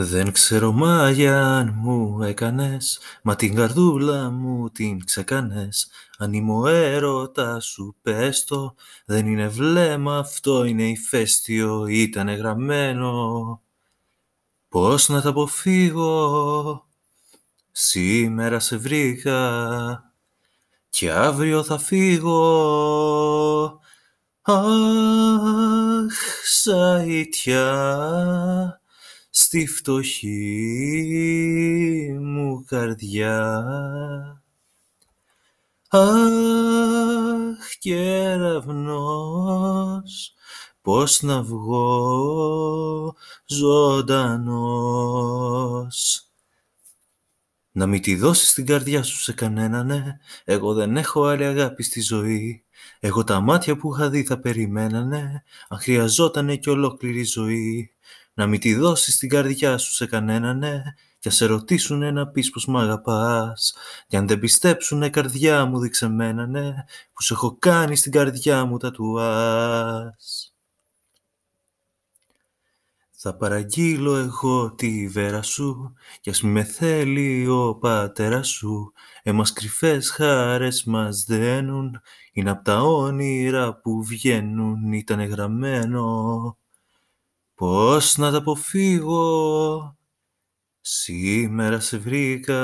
Δεν ξέρω μάγια αν μου έκανες, μα την καρδούλα μου την ξεκάνες. Αν είμαι ο έρωτας σου πες το, δεν είναι βλέμμα αυτό είναι ηφαίστειο, ήτανε γραμμένο. Πώς να τα αποφύγω, σήμερα σε βρήκα και αύριο θα φύγω. Αχ, σαϊτιά, στη φτωχή μου καρδιά. Αχ, κεραυνός, πώς να βγω ζωντανός. Να μην τη δώσεις την καρδιά σου σε κανένα, ναι. Εγώ δεν έχω άλλη αγάπη στη ζωή. Εγώ τα μάτια που είχα δει θα περιμένανε, αν χρειαζότανε κι ολόκληρη ζωή. Να μην τη δώσεις την καρδιά σου σε κανέναν, ναι, και σε ρωτήσουνε να πεις πως μ' αγαπάς. Κι αν δεν πιστέψουνε καρδιά μου δείξε μένα, ναι, που σε έχω κάνει στην καρδιά μου τα τουάς. Θα παραγγείλω εγώ τη βέρα σου κι ας μη με θέλει ο πατέρας σου Εμάς κρυφές χάρες μας δένουν Είναι απ' τα όνειρα που βγαίνουν Ήτανε γραμμένο Πώς να τα αποφύγω; Σήμερα σε βρήκα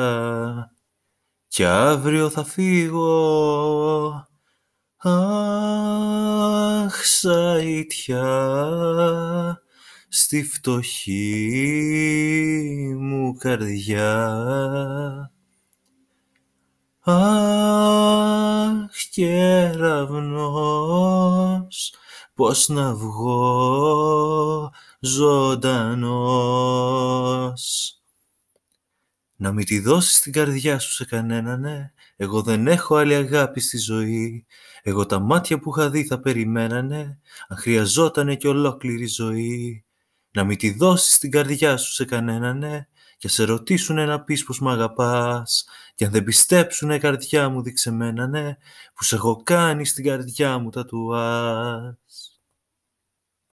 Κι αύριο θα φύγω Αχ, σαϊτιά στη φτωχή μου καρδιά. Αχ, κεραυνός, πώς να βγω ζωντανός. Να μην τη δώσεις την καρδιά σου σε κανέναν, ναι. Εγώ δεν έχω άλλη αγάπη στη ζωή. Εγώ τα μάτια που είχα δει θα περιμένανε, αν χρειαζότανε κι ολόκληρη ζωή. Να μην τη δώσεις την καρδιά σου σε κανέναν, ναι, και σε ρωτήσουνε να πεις πως μ' αγαπάς. Και αν δεν πιστέψουνε καρδιά μου δείξε μένα, ναι, που σε έχω κάνει στην καρδιά μου τα τουάς.